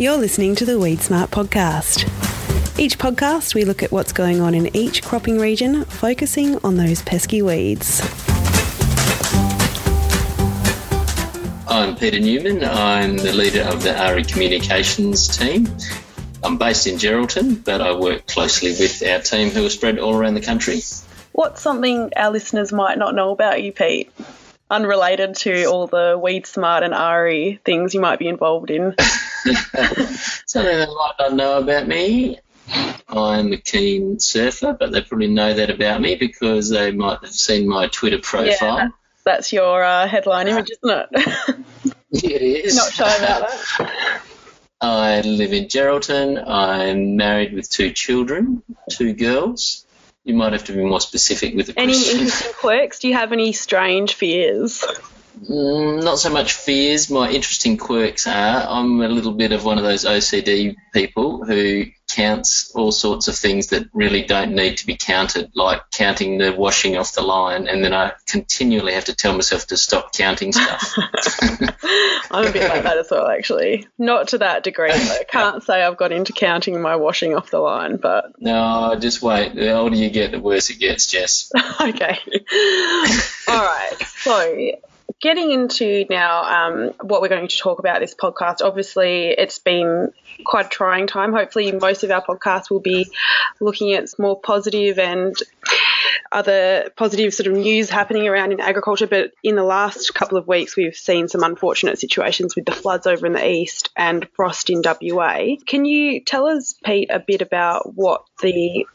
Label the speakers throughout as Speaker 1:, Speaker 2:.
Speaker 1: You're listening to the Weed Smart podcast. Each podcast, we look at what's going on in each cropping region, focusing on those pesky weeds.
Speaker 2: I'm Peter Newman. I'm the leader of the AHRI Communications team. I'm based in Geraldton, but I work closely with our team who are spread all around the country.
Speaker 3: What's something our listeners might not know about you, Pete? Unrelated to all the Weed Smart and AHRI things you might be involved in.
Speaker 2: Something they might not know about me. I'm a keen surfer, but they probably know that about me because they might have seen my Twitter profile.
Speaker 3: Yeah, that's your uh, headline image, isn't it?
Speaker 2: it is.
Speaker 3: Not shy about that.
Speaker 2: I live in Geraldton. I'm married with two children, two girls. You might have to be more specific with the
Speaker 3: Any
Speaker 2: question.
Speaker 3: interesting quirks? Do you have any strange fears?
Speaker 2: Mm, not so much fears. My interesting quirks are I'm a little bit of one of those OCD people who counts all sorts of things that really don't need to be counted, like counting the washing off the line, and then I continually have to tell myself to stop counting stuff.
Speaker 3: I'm a bit like that as well, actually. Not to that degree. I can't say I've got into counting my washing off the line, but
Speaker 2: no, just wait. The older you get, the worse it gets, Jess.
Speaker 3: okay. All right. So, getting into now um, what we're going to talk about this podcast. Obviously, it's been quite a trying time. Hopefully, most of our podcasts will be looking at more positive and other positive sort of news happening around in agriculture. But in the last couple of weeks, we've seen some unfortunate situations with the floods over in the east and frost in WA. Can you tell us, Pete, a bit about what the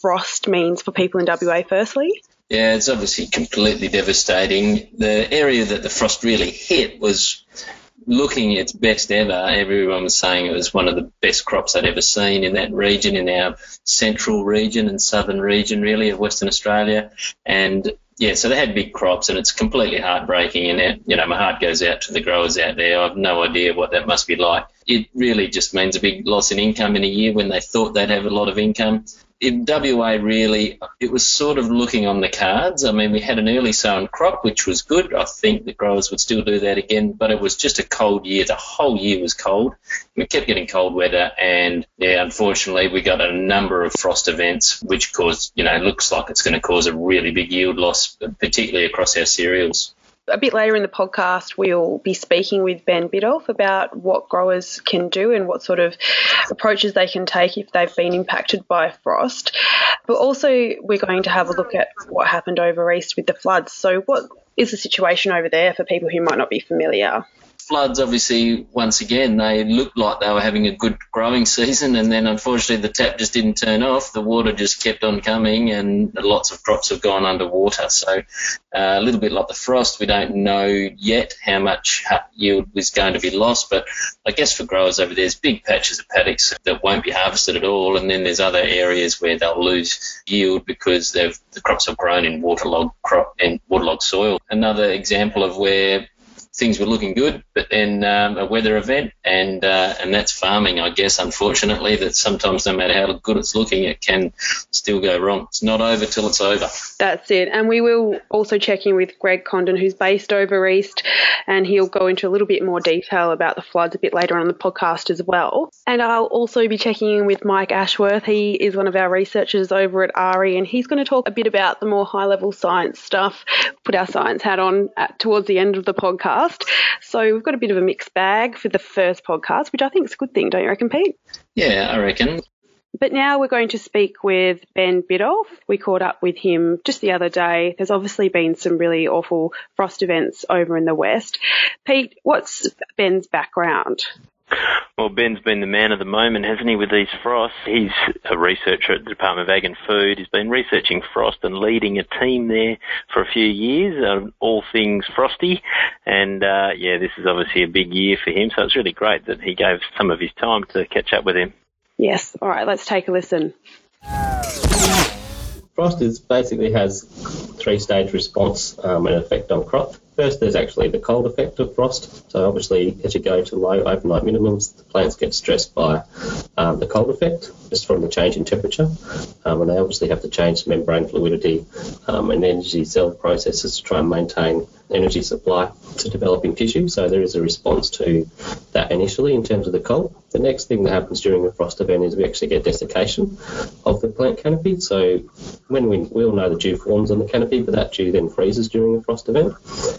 Speaker 3: frost means for people in WA, firstly?
Speaker 2: Yeah, it's obviously completely devastating. The area that the frost really hit was looking its best ever. Everyone was saying it was one of the best crops I'd ever seen in that region, in our central region and southern region, really, of Western Australia. And yeah, so they had big crops, and it's completely heartbreaking. And it, you know, my heart goes out to the growers out there. I've no idea what that must be like. It really just means a big loss in income in a year when they thought they'd have a lot of income in WA, really, it was sort of looking on the cards. I mean, we had an early sown crop, which was good. I think the growers would still do that again, but it was just a cold year. The whole year was cold. We kept getting cold weather, and yeah, unfortunately, we got a number of frost events, which caused, you know, looks like it's going to cause a really big yield loss, particularly across our cereals.
Speaker 3: A bit later in the podcast, we'll be speaking with Ben Biddulph about what growers can do and what sort of approaches they can take if they've been impacted by frost. But also, we're going to have a look at what happened over east with the floods. So, what is the situation over there for people who might not be familiar?
Speaker 2: Floods, obviously, once again, they looked like they were having a good growing season, and then unfortunately the tap just didn't turn off. The water just kept on coming, and lots of crops have gone underwater. So, uh, a little bit like the frost, we don't know yet how much yield was going to be lost, but I guess for growers over there, there's big patches of paddocks that won't be harvested at all, and then there's other areas where they'll lose yield because the crops have grown in waterlogged crop and waterlogged soil. Another example of where things were looking good, but then um, a weather event, and uh, and that's farming, I guess. Unfortunately, that sometimes no matter how good it's looking, it can still go wrong. It's not over till it's over.
Speaker 3: That's it. And we will also check in with Greg Condon, who's based over east, and he'll go into a little bit more detail about the floods a bit later on in the podcast as well. And I'll also be checking in with Mike Ashworth. He is one of our researchers over at AHRI, and he's going to talk a bit about the more high level science stuff. Put our science hat on at, towards the end of the podcast podcast. So we've got a bit of a mixed bag for the first podcast, which I think is a good thing, don't you reckon, Pete?
Speaker 2: Yeah, I reckon.
Speaker 3: But now we're going to speak with Ben Biddulph. We caught up with him just the other day. There's obviously been some really awful frost events over in the west. Pete, what's Ben's background?
Speaker 4: Well, Ben's been the man of the moment, hasn't he, with these frosts? He's a researcher at the Department of Ag and Food. He's been researching frost and leading a team there for a few years, on all things frosty. And uh, yeah, this is obviously a big year for him, so it's really great that he gave some of his time to catch up with him.
Speaker 3: Yes. All right, let's take a listen.
Speaker 5: Frost is basically has three stage response um, and effect on crop. First, there's actually the cold effect of frost. So obviously, as you go to low overnight minimums, the plants get stressed by um, the cold effect, just from the change in temperature. Um, and they obviously have to change membrane fluidity um, and energy cell processes to try and maintain energy supply to developing tissue. So there is a response to that initially in terms of the cold. The next thing that happens during a frost event is we actually get desiccation of the plant canopy. So when we, we all know the dew forms on the canopy, but that dew then freezes during a frost event.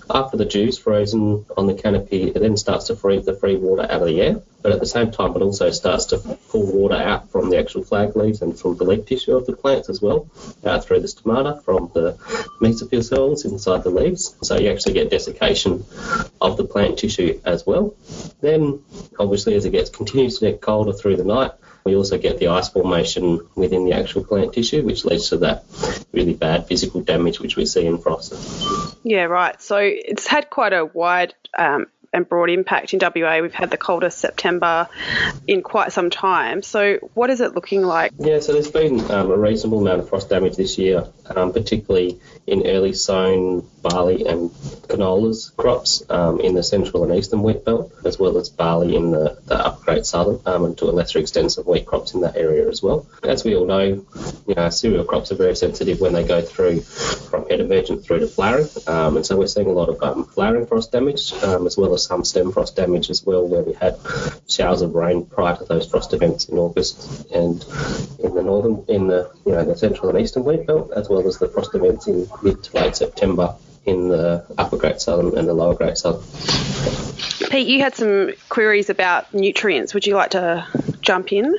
Speaker 5: After the dew's frozen on the canopy, it then starts to freeze the free water out of the air. But at the same time, it also starts to pull water out from the actual flag leaves and from the leaf tissue of the plants as well, out through the stomata from the mesophyll cells inside the leaves. So you actually get desiccation of the plant tissue as well. Then, obviously, as it gets continues to get colder through the night, we also get the ice formation within the actual plant tissue, which leads to that really bad physical damage which we see in frost.
Speaker 3: Yeah, right. So it's had quite a wide um, and broad impact in WA. We've had the coldest September in quite some time. So, what is it looking like?
Speaker 5: Yeah, so there's been um, a reasonable amount of frost damage this year, um, particularly in early sown barley and canolas crops um, in the central and eastern wheat belt, as well as barley in the, the Great Southern, um, and to a lesser extent some wheat crops in that area as well. As we all know, you know, cereal crops are very sensitive when they go through from head emergent through to flowering, um, and so we're seeing a lot of um, flowering frost damage, as well as some stem frost damage as well, where we had showers of rain prior to those frost events in August, and in the northern, in the you know the central and eastern wheat belt, as well as the frost events in mid to late September in the upper Great Southern and the lower Great Southern.
Speaker 3: Pete, you had some queries about nutrients. Would you like to jump in?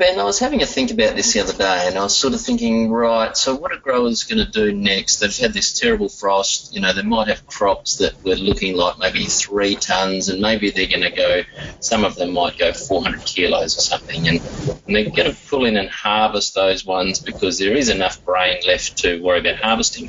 Speaker 2: Ben, I was having a think about this the other day, and I was sort of thinking, right, so what are growers going to do next? They've had this terrible frost. You know, they might have crops that were looking like maybe three tons, and maybe they're going to go. Some of them might go 400 kilos or something, and, and they're going to pull in and harvest those ones because there is enough grain left to worry about harvesting.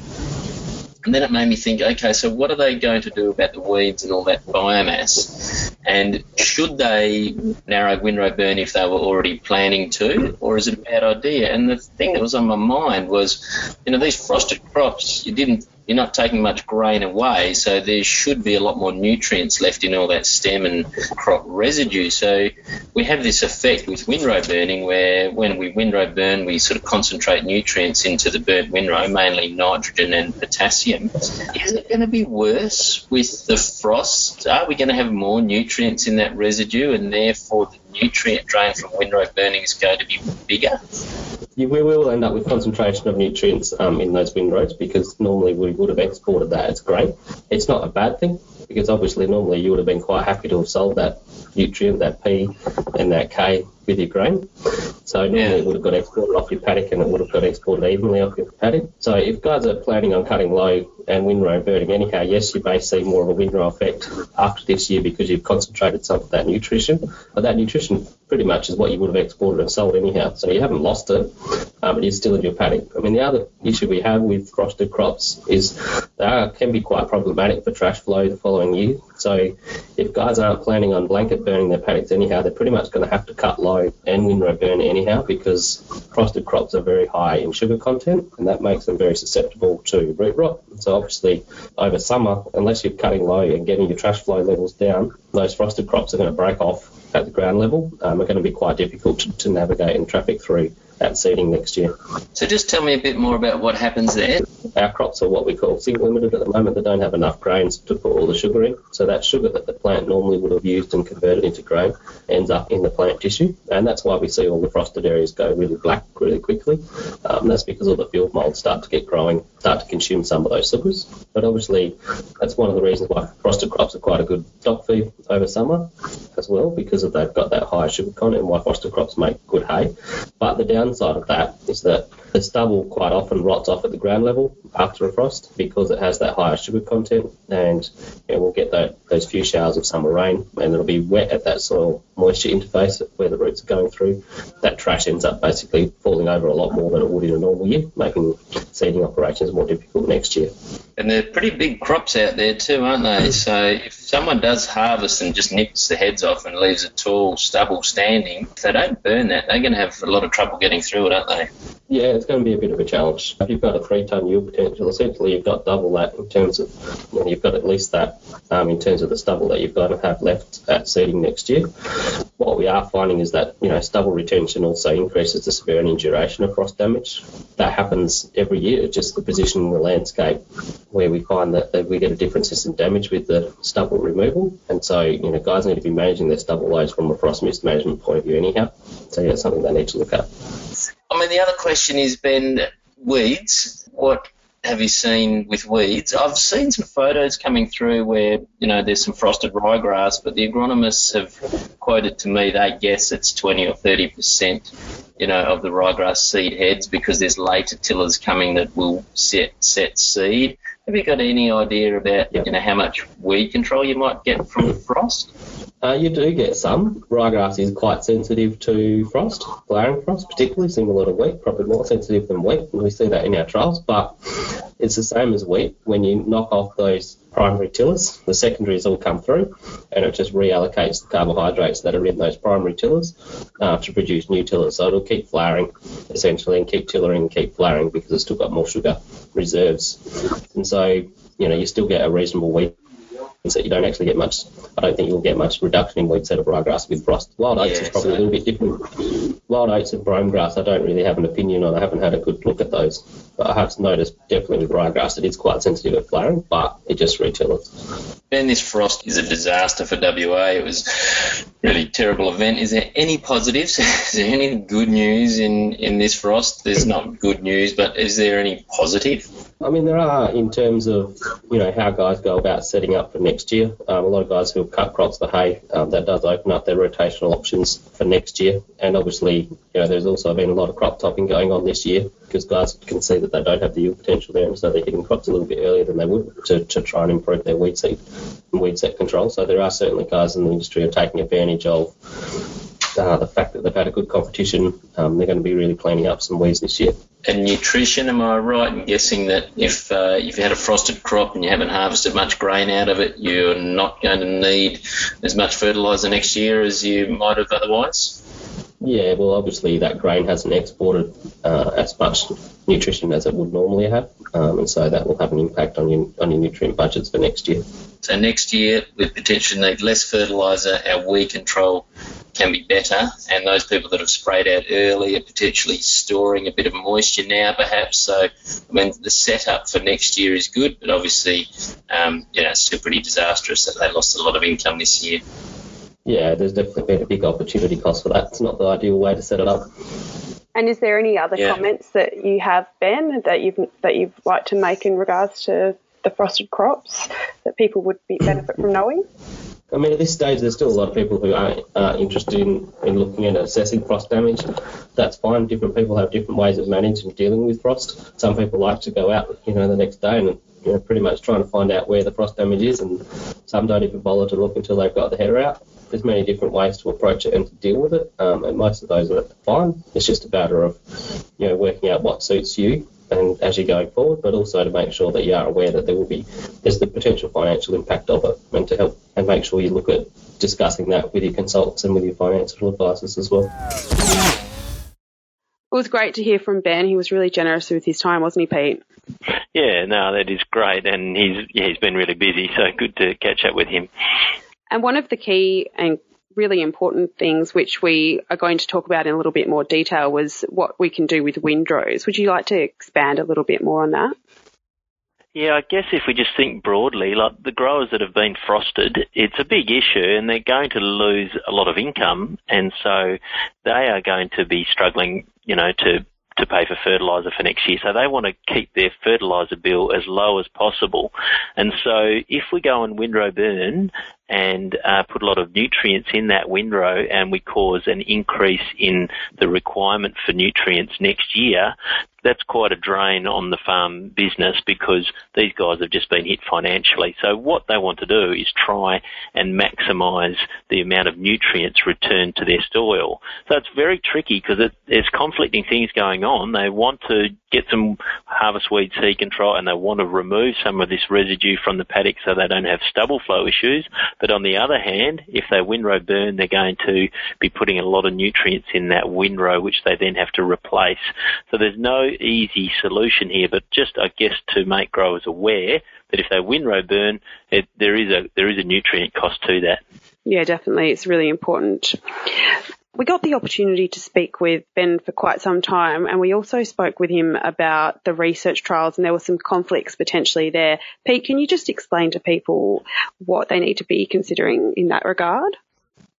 Speaker 2: And then it made me think, okay, so what are they going to do about the weeds and all that biomass? And should they narrow windrow burn if they were already planning to, or is it a bad idea? And the thing that was on my mind was, you know, these frosted crops, you didn't you're not taking much grain away, so there should be a lot more nutrients left in all that stem and crop residue. So we have this effect with windrow burning where when we windrow burn, we sort of concentrate nutrients into the burnt windrow, mainly nitrogen and potassium. Is it going to be worse with the frost? Are we going to have more nutrients in that residue and therefore the nutrient drain from windrow burning is going to be bigger?
Speaker 5: we will end up with concentration of nutrients um, in those windrows because normally we would have exported that as grain. It's not a bad thing because obviously normally you would have been quite happy to have sold that nutrient, that P and that K with your grain. So yeah. it would have got exported off your paddock and it would have got exported evenly off your paddock. So if guys are planning on cutting low and windrow burning anyhow, yes, you may see more of a windrow effect after this year because you've concentrated some of that nutrition. But that nutrition pretty much is what you would have exported and sold anyhow. So you haven't lost it, um, it is still in your paddock. I mean, the other issue we have with frosted crops is they are, can be quite problematic for trash flow the following year. So if guys aren't planning on blanket burning their paddocks anyhow, they're pretty much going to have to cut low and windrow burn anyhow because frosted crops are very high in sugar content and that makes them very susceptible to root rot. So obviously over summer, unless you're cutting low and getting your trash flow levels down, those frosted crops are going to break off at the ground level um, are going to be quite difficult to, to navigate and traffic through at seeding next year.
Speaker 2: So just tell me a bit more about what happens there.
Speaker 5: Our crops are what we call sink limited at the moment. They don't have enough grains to put all the sugar in. So that sugar that the plant normally would have used and converted into grain ends up in the plant tissue. And that's why we see all the frosted areas go really black really quickly. Um, that's because all the field molds start to get growing, start to consume some of those sugars. But obviously, that's one of the reasons why frosted crops are quite a good stock feed over summer as well, because of they've got that higher sugar content and why frosted crops make good hay. But the down downside of that is that the stubble quite often rots off at the ground level after a frost because it has that higher sugar content, and you know, we'll get that, those few showers of summer rain, and it'll be wet at that soil moisture interface where the roots are going through. That trash ends up basically falling over a lot more than it would in a normal year, making seeding operations more difficult next year.
Speaker 2: And they're pretty big crops out there too, aren't they? So if someone does harvest and just nips the heads off and leaves a tall stubble standing, if they don't burn that, they're going to have a lot of trouble getting through it, aren't they?
Speaker 5: Yeah, it's going to be a bit of a challenge. If you've got a three ton yield potential, essentially you've got double that in terms of, you know, you've got at least that um, in terms of the stubble that you've got to have left at seeding next year. What we are finding is that, you know, stubble retention also increases the severity and duration of frost damage. That happens every year, just the position in the landscape where we find that, that we get a difference in damage with the stubble removal. And so, you know, guys need to be managing their stubble loads from a frost risk management point of view anyhow. So yeah, it's something they need to look at.
Speaker 2: I mean, the other question is, Ben, weeds. What have you seen with weeds? I've seen some photos coming through where, you know, there's some frosted ryegrass, but the agronomists have quoted to me they guess it's 20 or 30%, you know, of the ryegrass seed heads because there's later tillers coming that will set, set seed. Have you got any idea about,
Speaker 5: Yep.
Speaker 2: you know, how much weed control you might get from frost?
Speaker 5: Uh, you do get some. Ryegrass is quite sensitive to frost, flowering frost particularly, a lot of wheat, probably more sensitive than wheat, and we see that in our trials, but it's the same as wheat. When you knock off those primary tillers, the secondaries all come through, and it just reallocates the carbohydrates that are in those primary tillers uh, to produce new tillers. So it'll keep flowering, essentially, and keep tillering and keep flowering because it's still got more sugar reserves. And so, you know, you still get a reasonable wheat that you don't actually get much. I don't think you'll get much reduction in weed set of ryegrass with frost. Wild oats
Speaker 2: Yeah,
Speaker 5: is probably a little bit different. Wild oats and brome grass, I don't really have an opinion on. I haven't had a good look at those. But I have noticed definitely with ryegrass it is quite sensitive at flowering, but it just retills.
Speaker 2: Ben, this frost is a disaster for WA. It was a really terrible event. Is there any positives? Is there any good news in, in this frost? There's not good news, but is there any positive?
Speaker 5: I mean, there are in terms of you know how guys go about setting up for next year. Um, a lot of guys who have cut crops for hay, um, that does open up their rotational options for next year. And obviously, you know, there's also been a lot of crop topping going on this year because guys can see that they don't have the yield potential there, and so they're hitting crops a little bit earlier than they would to, to try and improve their weed seed and weed set control. So there are certainly guys in the industry who are taking advantage of uh, the fact that they've had a good competition. Um, they're going to be really cleaning up some weeds this year.
Speaker 2: And nutrition, am I right in guessing that if uh, if you had a frosted crop and you haven't harvested much grain out of it, you're not going to need as much fertiliser next year as you might have otherwise?
Speaker 5: Yeah, well, obviously that grain hasn't exported uh, as much nutrition as it would normally have, um, and so that will have an impact on your on your nutrient budgets for next year.
Speaker 2: So next year, we potentially need less fertiliser, our weed control can be better, and those people that have sprayed out early are potentially storing a bit of moisture now, perhaps. So, I mean, the setup for next year is good, but obviously, um, you know, it's still pretty disastrous that they lost a lot of income this year.
Speaker 5: Yeah, there's definitely been a big opportunity cost for that. It's not the ideal way to set it up.
Speaker 3: And is there any other
Speaker 2: Yeah.
Speaker 3: comments that you have, Ben, that you've that you'd like to make in regards to the frosted crops that people would be benefit from knowing?
Speaker 5: I mean, at this stage, there's still a lot of people who are uh, interested in, in looking at assessing frost damage. That's fine. Different people have different ways of managing and dealing with frost. Some people like to go out, you know, the next day and you know, pretty much trying to find out where the frost damage is, and some don't even bother to look until they've got the header out. There's many different ways to approach it and to deal with it, um, and most of those are fine. It's just a matter of, you know, working out what suits you and as you're going forward, but also to make sure that you are aware that there will be there's the potential financial impact of it, and to help and make sure you look at discussing that with your consultants and with your financial advisors as well.
Speaker 3: It was great to hear from Ben. He was really generous with his time, wasn't he, Pete?
Speaker 4: Yeah, no, that is great, and he's yeah, he's been really busy, so good to catch up with him.
Speaker 3: And one of the key and really important things which we are going to talk about in a little bit more detail was what we can do with windrows. Would you like to expand a little bit more on that?
Speaker 4: Yeah, I guess if we just think broadly, like the growers that have been frosted, it's a big issue and they're going to lose a lot of income and so they are going to be struggling, you know, to to pay for fertiliser for next year. So they want to keep their fertiliser bill as low as possible. And so if we go and windrow burn and uh, put a lot of nutrients in that windrow and we cause an increase in the requirement for nutrients next year, that's quite a drain on the farm business because these guys have just been hit financially. So what they want to do is try and maximise the amount of nutrients returned to their soil. So it's very tricky because there's conflicting things going on. They want to get some harvest weed seed control and they want to remove some of this residue from the paddock so they don't have stubble flow issues. But on the other hand, if they windrow burn, they're going to be putting a lot of nutrients in that windrow, which they then have to replace. So there's no easy solution here, but just, I guess, to make growers aware that if they windrow burn, it, there is a there is a nutrient cost to that.
Speaker 3: Yeah, definitely. It's really important. We got the opportunity to speak with Ben for quite some time, and we also spoke with him about the research trials, and there were some conflicts potentially there. Pete, can you just explain to people what they need to be considering in that regard?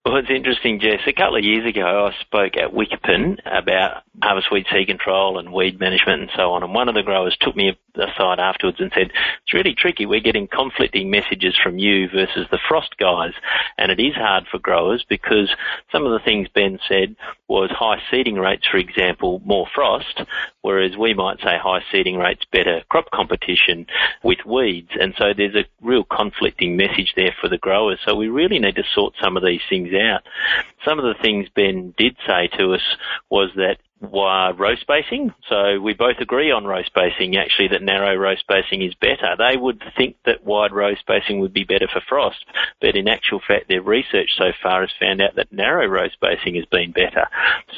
Speaker 4: Well, it's interesting, Jess. A couple of years ago, I spoke at Wickerton about harvest weed seed control and weed management and so on. And one of the growers took me aside afterwards and said, it's really tricky. We're getting conflicting messages from you versus the frost guys. And it is hard for growers because some of the things Ben said was high seeding rates, for example, more frost, whereas we might say high seeding rates, better crop competition with weeds. And so there's a real conflicting message there for the growers. So we really need to sort some of these things out. Some of the things Ben did say to us was that row spacing. So we both agree on row spacing, actually, that narrow row spacing is better. They would think that wide row spacing would be better for frost, but in actual fact, their research so far has found out that narrow row spacing has been better.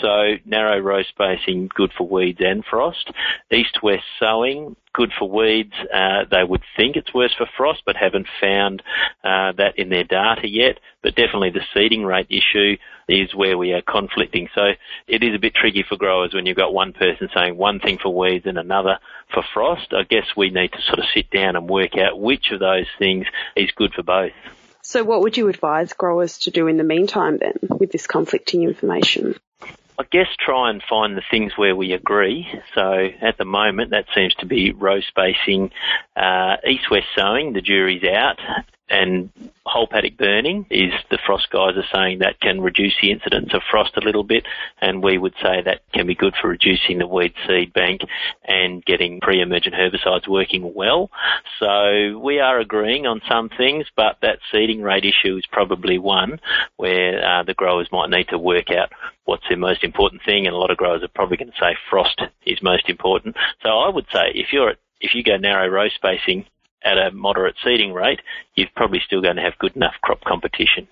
Speaker 4: So narrow row spacing, good for weeds and frost. East-west sowing, good for weeds. Uh, they would think it's worse for frost, but haven't found uh, that in their data yet. But definitely the seeding rate issue is where we are conflicting. So it is a bit tricky for growers when you've got one person saying one thing for weeds and another for frost. I guess we need to sort of sit down and work out which of those things is good for both.
Speaker 3: So what would you advise growers to do in the meantime then with this conflicting information?
Speaker 4: I guess try and find the things where we agree. So at the moment, that seems to be row spacing, uh, east-west sowing. The jury's out, and whole paddock burning is the frost guys are saying that can reduce the incidence of frost a little bit, and we would say that can be good for reducing the weed seed bank and getting pre-emergent herbicides working well. So we are agreeing on some things, but that seeding rate issue is probably one where uh, the growers might need to work out what's the most important thing, and a lot of growers are probably going to say frost is most important. So I would say if you're at if you go narrow row spacing at a moderate seeding rate, you're probably still going to have good enough crop competition.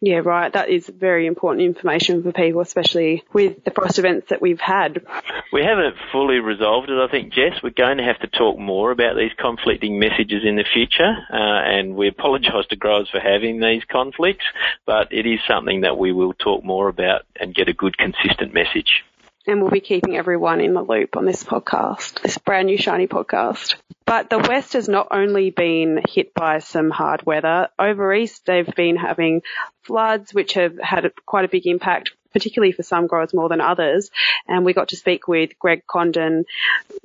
Speaker 3: Yeah, right. That is very important information for people, especially with the frost events that we've had.
Speaker 4: We haven't fully resolved it, I think, Jess. We're going to have to talk more about these conflicting messages in the future, uh, and we apologise to growers for having these conflicts, but it is something that we will talk more about and get a good, consistent message.
Speaker 3: And we'll be keeping everyone in the loop on this podcast, this brand new shiny podcast. But the West has not only been hit by some hard weather. Over East, they've been having floods, which have had quite a big impact, particularly for some growers more than others. And we got to speak with Greg Condon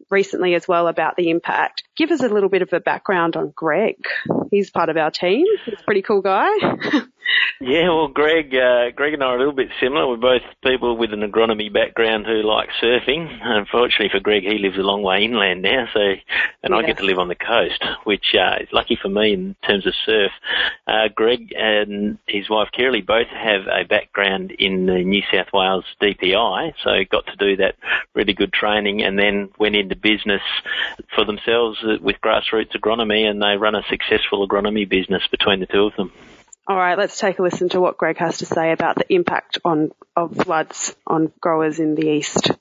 Speaker 3: recently as well about the impact. Give us a little bit of a background on Greg. He's part of our team. He's a pretty cool guy.
Speaker 4: Yeah, well, Greg, uh, Greg and I are a little bit similar. We're both people with an agronomy background who like surfing. Unfortunately for Greg, he lives a long way inland now, so and yeah. I get to live on the coast, which uh, is lucky for me in terms of surf. Uh, Greg and his wife Kirrily both have a background in the New South Wales DPI, so got to do that really good training, and then went into business for themselves with grassroots agronomy, and they run a successful agronomy business between the two of them.
Speaker 3: All right, let's take a listen to what Greg has to say about the impact on of floods on growers in the east.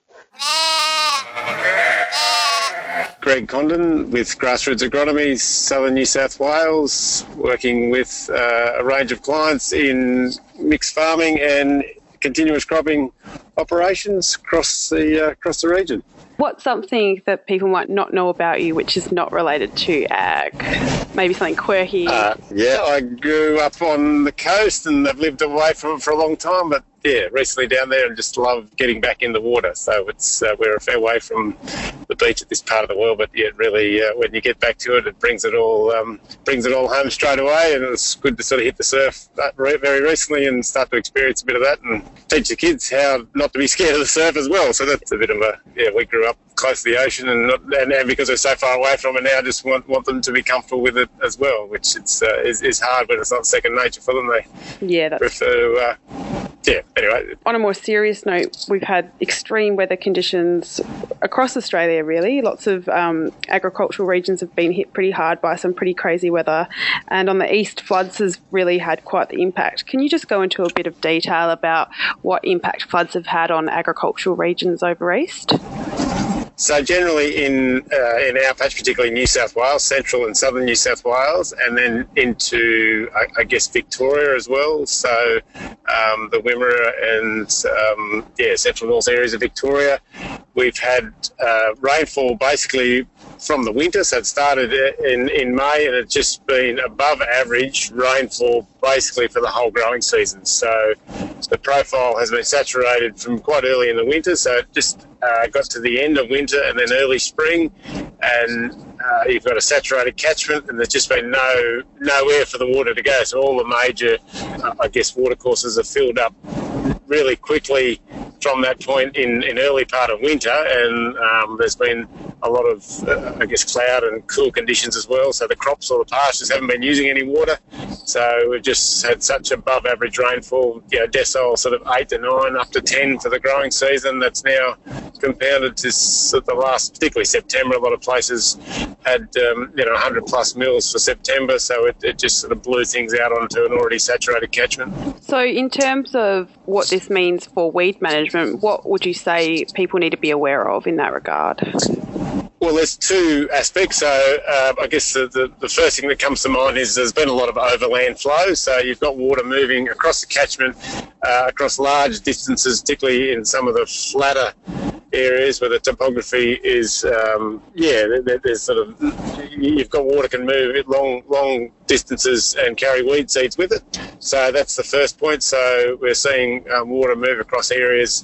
Speaker 6: Greg Condon with Grassroots Agronomy, Southern New South Wales, working with uh, a range of clients in mixed farming and continuous cropping operations across the uh, across the region.
Speaker 3: What's something that people might not know about you which is not related to ag? Maybe something quirky? Uh,
Speaker 6: yeah, I grew up on the coast and I've lived away from it for a long time, but yeah, recently down there and just love getting back in the water. So it's uh, we're a fair way from the beach at this part of the world. But yeah, really, uh, when you get back to it, it brings it all um, brings it all home straight away. And it's good to sort of hit the surf that very recently and start to experience a bit of that and teach the kids how not to be scared of the surf as well. So that's a bit of a yeah. We grew up close to the ocean, and, not, and, and because we're so far away from it now, I just want, want them to be comfortable with it as well, which it's uh, is, is hard, but it's not second nature for them. They
Speaker 3: yeah, that's...
Speaker 6: prefer to uh, yeah, anyway.
Speaker 3: On a more serious note, we've had extreme weather conditions across Australia, really. Lots of um, agricultural regions have been hit pretty hard by some pretty crazy weather. And on the east, floods has really had quite the impact. Can you just go into a bit of detail about what impact floods have had on agricultural regions over east?
Speaker 6: So generally in uh, in our patch, particularly New South Wales, central and southern New South Wales, and then into I, I guess Victoria as well. So um, the Wimmera and um, yeah, central north areas of Victoria, we've had uh, rainfall basically from the winter. So it started in in May, and it's just been above average rainfall basically for the whole growing season. So the profile has been saturated from quite early in the winter. So it just uh, got to the end of winter and then early spring, and uh, you've got a saturated catchment, and there's just been no nowhere for the water to go. So all the major, uh, I guess, watercourses are filled up really quickly from that point in, in early part of winter, and um, there's been a lot of, uh, I guess, cloud and cool conditions as well. So the crops or the pastures haven't been using any water. So we've just had such above average rainfall, you know, decile sort of eight to nine, up to ten for the growing season. That's now compounded to the last, particularly September. A lot of places had um, you know 100 plus mils for September, so it, it just sort of blew things out onto an already saturated catchment.
Speaker 3: So in terms of what this means for weed management, what would you say people need to be aware of in that regard?
Speaker 6: Well, there's two aspects. So uh, I guess the, the, the, first thing that comes to mind is there's been a lot of overland flow. So you've got water moving across the catchment, uh, across large distances, particularly in some of the flatter areas where the topography is, um, yeah, there's sort of, you've got water can move long, long distances and carry weed seeds with it. So that's the first point. So we're seeing um, water move across areas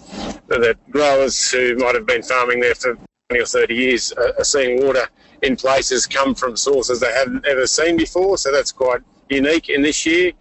Speaker 6: that growers who might have been farming there for 20 or 30 years are seeing water in places come from sources they haven't ever seen before. So that's quite unique in this year.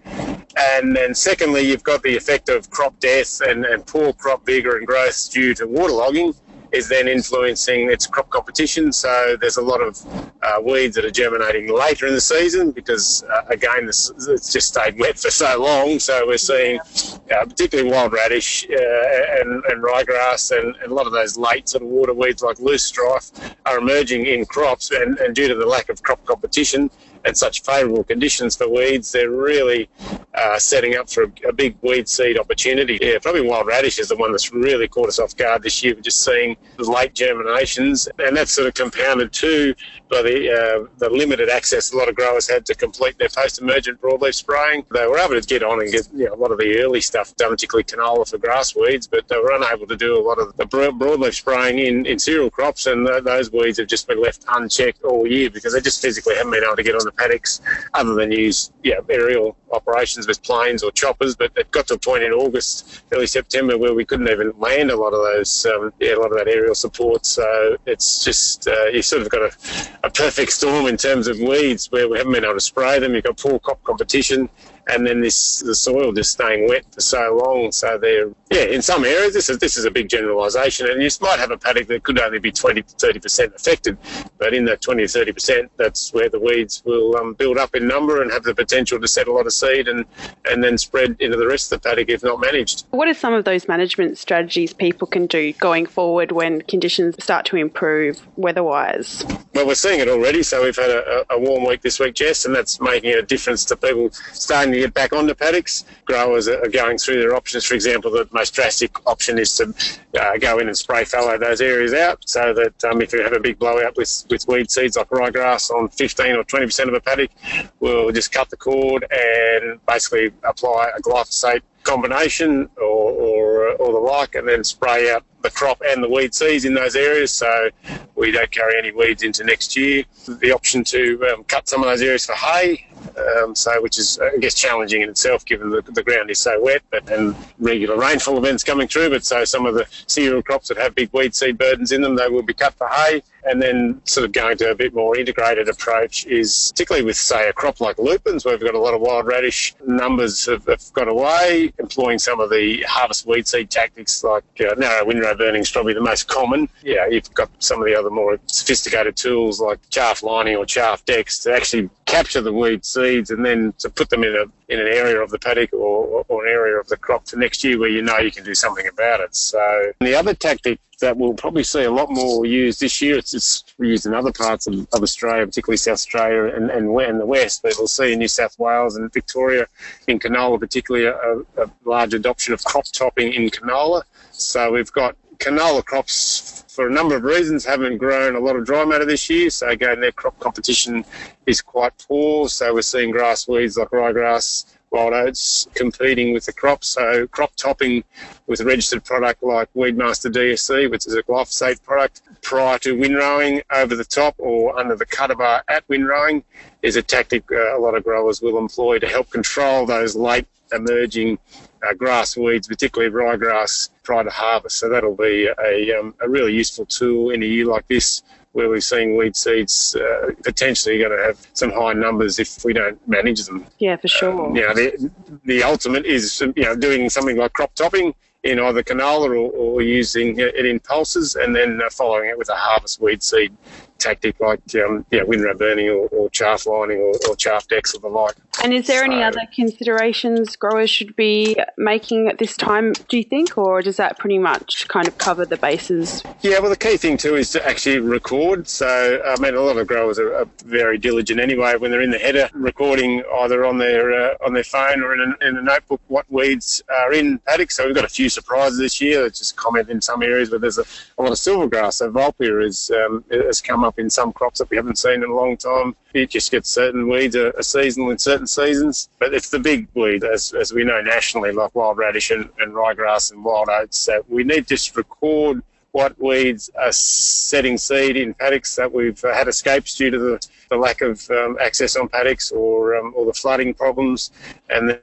Speaker 6: And then secondly, you've got the effect of crop death and, and poor crop vigour and growth due to waterlogging is then influencing its crop competition. So there's a lot of uh, weeds that are germinating later in the season because, uh, again, this, it's just stayed wet for so long. So we're seeing uh, particularly wild radish uh, and, and ryegrass and, and, a lot of those late sort of water weeds like loosestrife are emerging in crops. And, and due to the lack of crop competition, and such favourable conditions for weeds, they're really uh, setting up for a, a, big weed seed opportunity. Yeah, probably wild radish is the one that's really caught us off guard this year. We're just seeing late germinations, and that's sort of compounded too by the uh, the limited access a lot of growers had to complete their post-emergent broadleaf spraying. They were able to get on and get you know, a lot of the early stuff done, particularly canola for grass weeds, but they were unable to do a lot of the broadleaf spraying in, in cereal crops, and th- those weeds have just been left unchecked all year because they just physically haven't been able to get on the paddocks other than use yeah, aerial operations with planes or choppers. But it got to a point in August, early September, where we couldn't even land a lot of those, um, yeah, a lot of that aerial support. So it's just uh, you sort of got a, a perfect storm in terms of weeds where we haven't been able to spray them. You've got poor crop competition and then this the soil just staying wet for so long. So they're yeah, in some areas this is this is a big generalisation, and you might have a paddock that could only be 20 to 30 percent affected, but in that 20 to 30 percent, that's where the weeds will um, build up in number and have the potential to set a lot of seed and and then spread into the rest of the paddock if not managed.
Speaker 3: What are some of those management strategies people can do going forward when conditions start to improve weather-wise?
Speaker 6: Well, we're seeing it already. So we've had a, a warm week this week, Jess, and that's making a difference to people starting to get back onto paddocks. Growers are going through their options. For example, the most drastic option is to uh, go in and spray fallow those areas out so that um, if you have a big blowout with, with weed seeds like ryegrass on 15 or 20% of a paddock, we'll just cut the cord and basically apply a glyphosate combination or, or, or the like and then spray out the crop and the weed seeds in those areas so we don't carry any weeds into next year. The option to um, cut some of those areas for hay um, so which is I guess challenging in itself given the, the ground is so wet but and regular rainfall events coming through. But so some of the cereal crops that have big weed seed burdens in them, they will be cut for hay. and then sort of going to a bit more integrated approach is particularly with, say, a crop like lupins, where we've got a lot of wild radish numbers have, have got away, employing some of the harvest weed seed tactics like uh, narrow windrow burning is probably the most common. Yeah, you've got some of the other more sophisticated tools like chaff lining or chaff decks to actually capture the weed seeds and then to put them in a in an area of the paddock or, or an area of the crop for next year where you know you can do something about it. So the other tactic that we'll probably see a lot more used this year. It's just used in other parts of, of Australia, particularly South Australia and, and, and the West. But we'll see in New South Wales and Victoria, in canola particularly, a, a large adoption of crop topping in canola. So we've got canola crops for a number of reasons haven't grown a lot of dry matter this year. So again, their crop competition is quite poor. So we're seeing grass weeds like ryegrass wild oats competing with the crop. So crop topping with a registered product like Weedmaster DST, which is a glyphosate product, prior to windrowing over the top or under the cutter bar at windrowing is a tactic uh, a lot of growers will employ to help control those late emerging uh, grass weeds, particularly ryegrass, prior to harvest. So that'll be a, um, a really useful tool in a year like this where we're seeing weed seeds uh, potentially going to have some high numbers if we don't manage them.
Speaker 3: Yeah, for sure.
Speaker 6: Um, you know, the, the ultimate is you know doing something like crop topping in either canola or, or using it in pulses and then uh, following it with a harvest weed seed tactic like um, yeah, windrow burning or, or chaff lining or, or, chaff decks or the like.
Speaker 3: And is there so, any other considerations growers should be making at this time, do you think, or does that pretty much kind of cover the bases?
Speaker 6: Yeah, well, the key thing too is to actually record. So, I mean, a lot of growers are, are very diligent anyway when they're in the header, recording either on their uh, on their phone or in a, in a notebook what weeds are in paddocks. So we've got a few surprises this year. Just comment in some areas where there's a, a lot of silvergrass. So Vulpia is, um, has come up in some crops that we haven't seen in a long time. It just gets certain weeds are, a seasonal in certain seasons, but it's the big weed, as, as we know nationally, like wild radish and, and ryegrass and wild oats. So we need to record what weeds are setting seed in paddocks that we've had escapes due to the, the lack of um, access on paddocks or um, or the flooding problems, and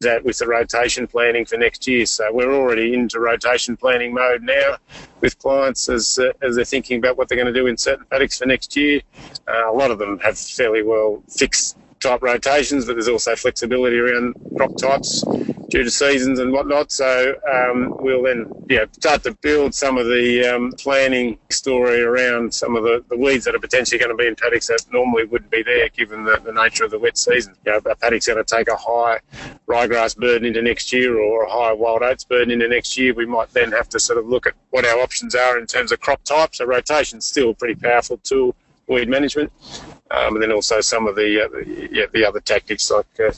Speaker 6: that with the rotation planning for next year. So we're already into rotation planning mode now with clients as uh, as they're thinking about what they're going to do in certain paddocks for next year. Uh, a lot of them have fairly well fixed type rotations, but there's also flexibility around crop types due to seasons and whatnot. So um, we'll then yeah start to build some of the um, planning story around some of the, the weeds that are potentially going to be in paddocks that normally wouldn't be there given the, the nature of the wet season. You know, a paddock's going to take a high ryegrass burden into next year or a high wild oats burden into next year. We might then have to sort of look at what our options are in terms of crop type. So rotation's still a pretty powerful tool weed management. Um, and then also some of the, uh, the, yeah, the other tactics like uh,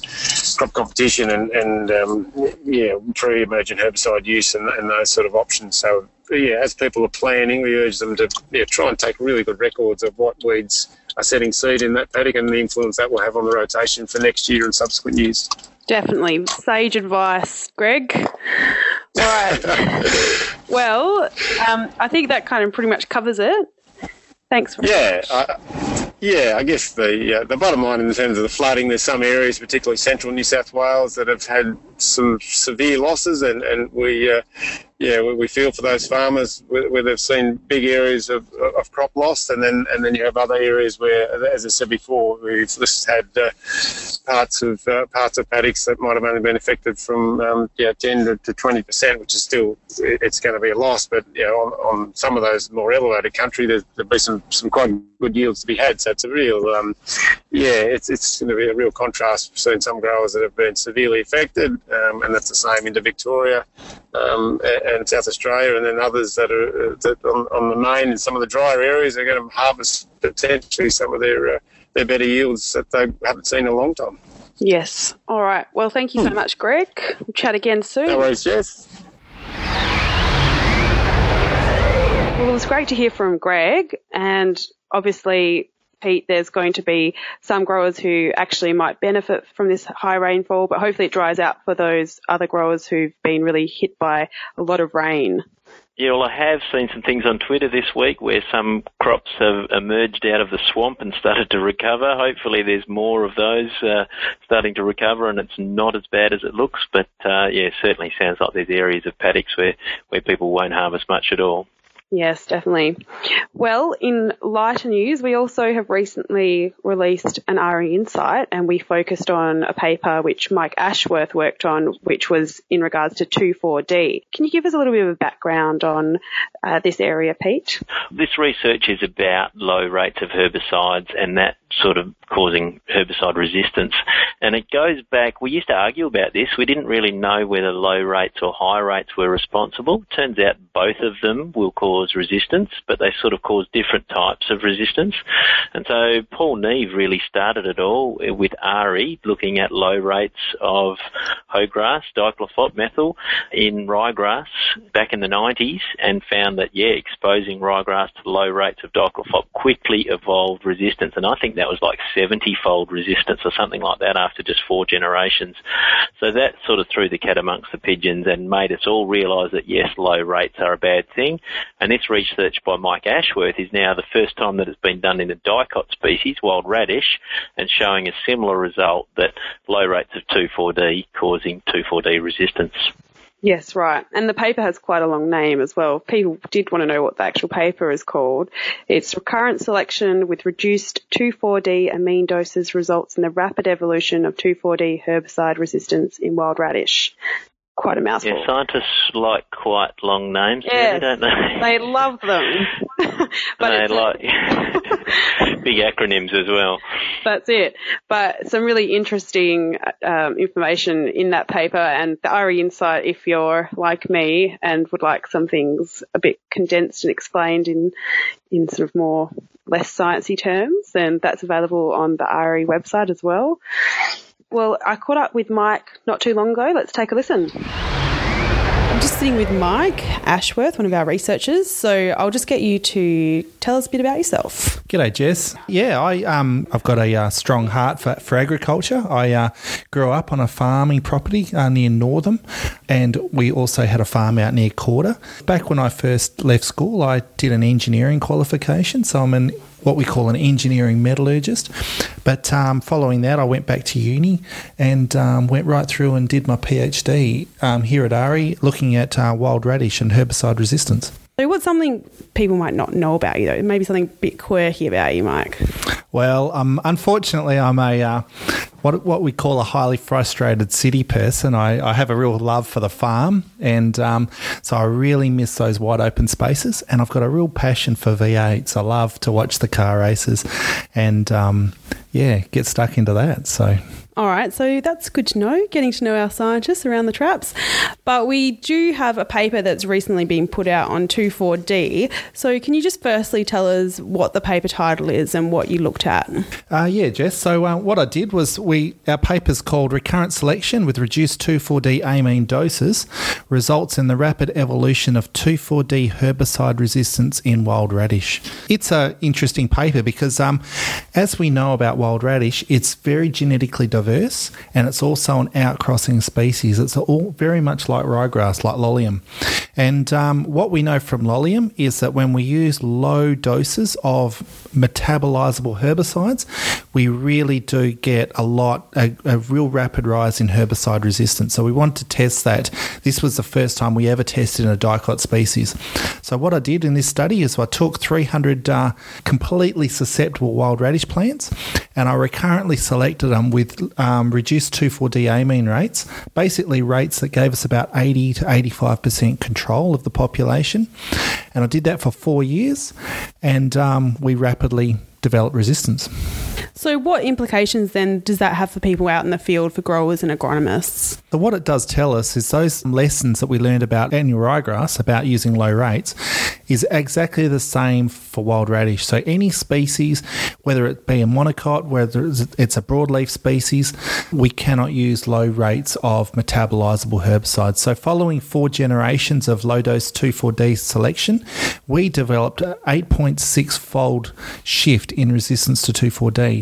Speaker 6: crop competition and, and um, yeah, pre-emergent herbicide use and, and, those sort of options. So yeah, as people are planning, we urge them to yeah, try and take really good records of what weeds are setting seed in that paddock and the influence that will have on the rotation for next year and subsequent years.
Speaker 3: Definitely. Sage advice, Greg. All right. well, um, I think that kind of pretty much covers it. Thanks. For
Speaker 6: yeah, yeah. I guess the uh, the bottom line in terms of the flooding, there's some areas, particularly central New South Wales, that have had some severe losses, and and we uh, yeah, we feel for those farmers where, they've seen big areas of, of crop loss, and then and then you have other areas where, as I said before, we've just had uh, parts of uh, parts of paddocks that might have only been affected from um, yeah 10 to 20 percent, which is still it's going to be a loss. But you know, on, on some of those more elevated country, there'll be some some quite good yields to be had. So it's a real um, yeah, it's it's going to be a real contrast between some growers that have been severely affected, um, and that's the same into Victoria. Um, and South Australia, and then others that are uh, that on, on, the main and some of the drier areas are going to harvest potentially some of their uh, their better yields that they haven't seen in a long time.
Speaker 3: Yes. All right. Well, thank you so hmm. much, Greg. We'll chat again soon.
Speaker 6: No worries, Jess.
Speaker 3: Well, it was great to hear from Greg, and obviously There's going to be some growers who actually might benefit from this high rainfall, but hopefully it dries out for those other growers who've been really hit by a lot of rain.
Speaker 4: Yeah, well, I have seen some things on Twitter this week where some crops have emerged out of the swamp and started to recover. Hopefully, there's more of those uh, starting to recover, and it's not as bad as it looks. But uh, yeah, certainly sounds like there's areas of paddocks where where people won't harvest much at all.
Speaker 3: Yes, definitely. Well, in lighter news, we also have recently released an AHRI Insight and we focused on a paper which Mike Ashworth worked on, which was in regards to 2,4-D. Can you give us a little bit of a background on uh, this area, Pete?
Speaker 4: This research is about low rates of herbicides and that sort of causing herbicide resistance. And it goes back, we used to argue about this. We didn't really know whether low rates or high rates were responsible. Turns out both of them will cause resistance, but they sort of cause different types of resistance. And so Paul Neve really started it all with AHRI, looking at low rates of hoegrass, diclofop methyl in ryegrass back in the 90s and found that, yeah, exposing ryegrass to low rates of diclofop quickly evolved resistance. And I think that was like 70 fold resistance or something like that after just four generations. So that sort of threw the cat amongst the pigeons and made us all realise that yes, low rates are a bad thing. And this research by Mike Ashworth is now the first time that it's been done in a dicot species, wild radish, and showing a similar result that low rates of 2,4-D causing 2,4-D resistance.
Speaker 3: Yes, right. And the paper has quite a long name as well. People did want to know what the actual paper is called. It's recurrent selection with reduced 2,4-D amine doses results in the rapid evolution of 2,4-D herbicide resistance in wild radish quite a mouthful.
Speaker 4: Yeah, scientists like quite long names,
Speaker 3: yes,
Speaker 4: really, don't they?
Speaker 3: They love them.
Speaker 4: but they like big acronyms as well.
Speaker 3: That's it. But some really interesting um, information in that paper and the AHRI Insight, if you're like me and would like some things a bit condensed and explained in, in sort of more less sciencey terms, then that's available on the AHRI website as well. Well, I caught up with Mike not too long ago. Let's take a listen.
Speaker 1: I'm just sitting with Mike Ashworth, one of our researchers. So I'll just get you to tell us a bit about yourself.
Speaker 7: G'day, Jess. Yeah, I um I've got a uh, strong heart for, for agriculture. I uh, grew up on a farming property uh, near Northam, and we also had a farm out near Corder. Back when I first left school, I did an engineering qualification, so I'm an what we call an engineering metallurgist. But um, following that, I went back to uni and um, went right through and did my PhD um, here at AHRI, looking at uh, wild radish and herbicide resistance.
Speaker 1: So, what's something people might not know about you, though? Maybe something a bit quirky about you, Mike?
Speaker 7: Well, um, unfortunately, I'm a uh, what what we call a highly frustrated city person. I, I have a real love for the farm, and um, so I really miss those wide open spaces. And I've got a real passion for V8s. I love to watch the car races, and um, yeah, get stuck into that. So
Speaker 1: all right, so that's good to know, getting to know our scientists around the traps. But we do have a paper that's recently been put out on 2,4-D. So can you just firstly tell us what the paper title is and what you looked at?
Speaker 7: Uh, yeah, Jess. So uh, what I did was we our paper's called Recurrent Selection with Reduced 2,4-D amine doses results in the rapid evolution of 2,4-D herbicide resistance in wild radish. It's an interesting paper because um, as we know about wild radish, it's very genetically diverse diverse and it's also an outcrossing species. It's all very much like ryegrass, like Lolium. And um, what we know from Lolium is that when we use low doses of metabolizable herbicides, we really do get a lot, a, a real rapid rise in herbicide resistance. So we want to test that. This was the first time we ever tested in a dicot species. So what I did in this study is I took 300 uh, completely susceptible wild radish plants and I recurrently selected them with um, reduced 2,4-D amine rates, basically rates that gave us about 80 to 85% control of the population. And I did that for four years, and um, we rapidly developed resistance.
Speaker 1: So, what implications then does that have for people out in the field, for growers and agronomists?
Speaker 7: So, what it does tell us is those lessons that we learned about annual ryegrass, about using low rates, is exactly the same for wild radish. So, any species, whether it be a monocot, whether it's a broadleaf species, we cannot use low rates of metabolizable herbicides. So, following four generations of low dose 2,4-D selection, we developed an 8.6 fold shift in resistance to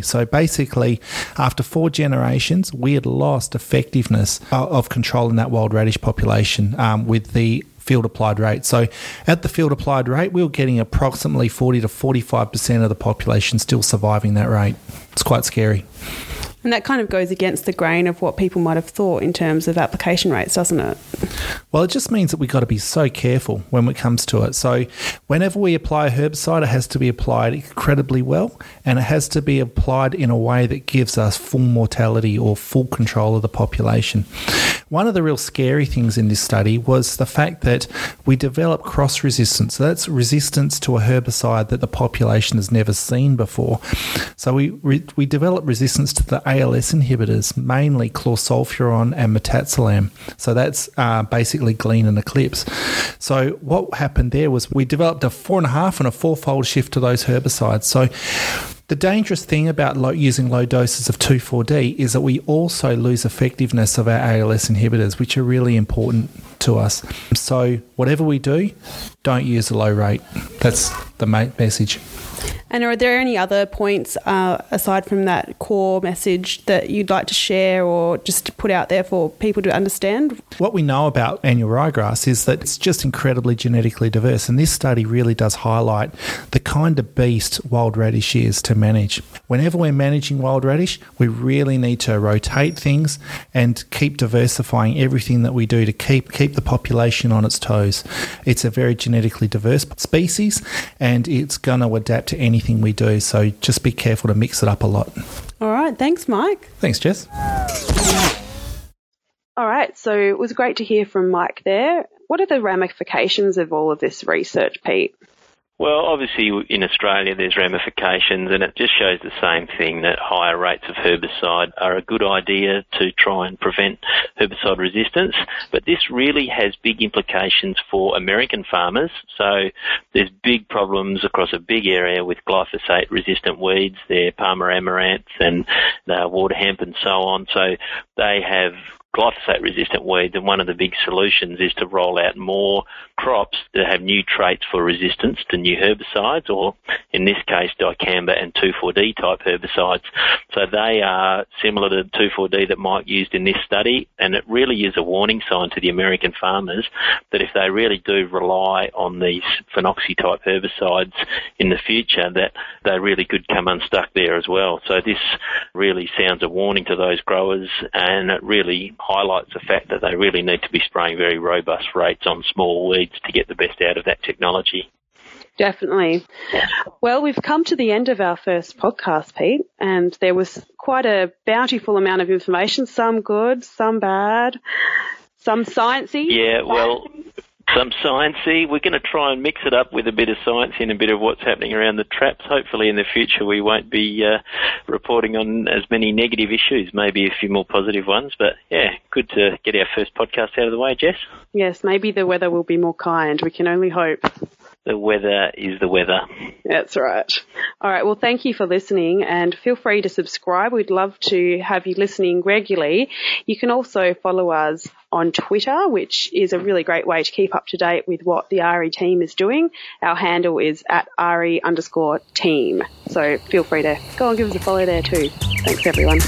Speaker 7: 2,4-D. So basically, after four generations, we had lost effectiveness of controlling that wild radish population um, with the field applied rate. So at the field applied rate, we were getting approximately 40 to 45% of the population still surviving that rate. It's quite scary.
Speaker 1: And that kind of goes against the grain of what people might have thought in terms of application rates, doesn't it?
Speaker 7: Well, it just means that we've got to be so careful when it comes to it. So, whenever we apply a herbicide, it has to be applied incredibly well and it has to be applied in a way that gives us full mortality or full control of the population. One of the real scary things in this study was the fact that we develop cross resistance. So that's resistance to a herbicide that the population has never seen before. So we we develop resistance to the ALS inhibitors, mainly chlorsulfuron and metosulam. So that's uh, basically Glean and Eclipse. So what happened there was we developed a four and a half and a four-fold shift to those herbicides. So the dangerous thing about low, using low doses of 2,4-D is that we also lose effectiveness of our ALS inhibitors, which are really important to us. So whatever we do, don't use a low rate. That's the main message.
Speaker 1: And are there any other points uh, aside from that core message that you'd like to share or just to put out there for people to understand?
Speaker 7: What we know about annual ryegrass is that it's just incredibly genetically diverse, and this study really does highlight the kind of beast wild radish is to manage. Whenever we're managing wild radish, we really need to rotate things and keep diversifying everything that we do to keep keep the population on its toes. It's a very genetically diverse species, and it's going to adapt to any anything we do. So just be careful to mix it up a lot.
Speaker 1: All right. Thanks, Mike.
Speaker 7: Thanks, Jess.
Speaker 3: All right. So it was great to hear from Mike there. What are the ramifications of all of this research, Pete?
Speaker 4: Well, obviously in Australia there's ramifications and it just shows the same thing that higher rates of herbicide are a good idea to try and prevent herbicide resistance. But this really has big implications for American farmers. So there's big problems across a big area with glyphosate resistant weeds, their Palmer amaranth and uh, the water hemp and so on. So they have glyphosate resistant weeds and one of the big solutions is to roll out more crops that have new traits for resistance to new herbicides or in this case dicamba and 2,4-D type herbicides. So they are similar to 2,4-D that Mike used in this study and it really is a warning sign to the American farmers that if they really do rely on these phenoxy type herbicides in the future that they really could come unstuck there as well. So this really sounds a warning to those growers and it really highlights the fact that they really need to be spraying very robust rates on small weeds to get the best out of that technology.
Speaker 3: Definitely. Well, we've come to the end of our first podcast, Pete, and there was quite a bountiful amount of information, some good, some bad, some sciencey.
Speaker 4: Yeah, well, some sciencey. We're going to try and mix it up with a bit of science and a bit of what's happening around the traps. Hopefully, in the future, we won't be uh, reporting on as many negative issues. Maybe a few more positive ones. But yeah, good to get our first podcast out of the way, Jess.
Speaker 3: Yes, maybe the weather will be more kind. We can only hope
Speaker 4: the weather is the weather.
Speaker 3: That's right. All right. Well, thank you for listening and feel free to subscribe. We'd love to have you listening regularly. You can also follow us on Twitter, which is a really great way to keep up to date with what the AHRI team is doing. Our handle is at AHRI underscore team. So feel free to go and give us a follow there too. Thanks everyone.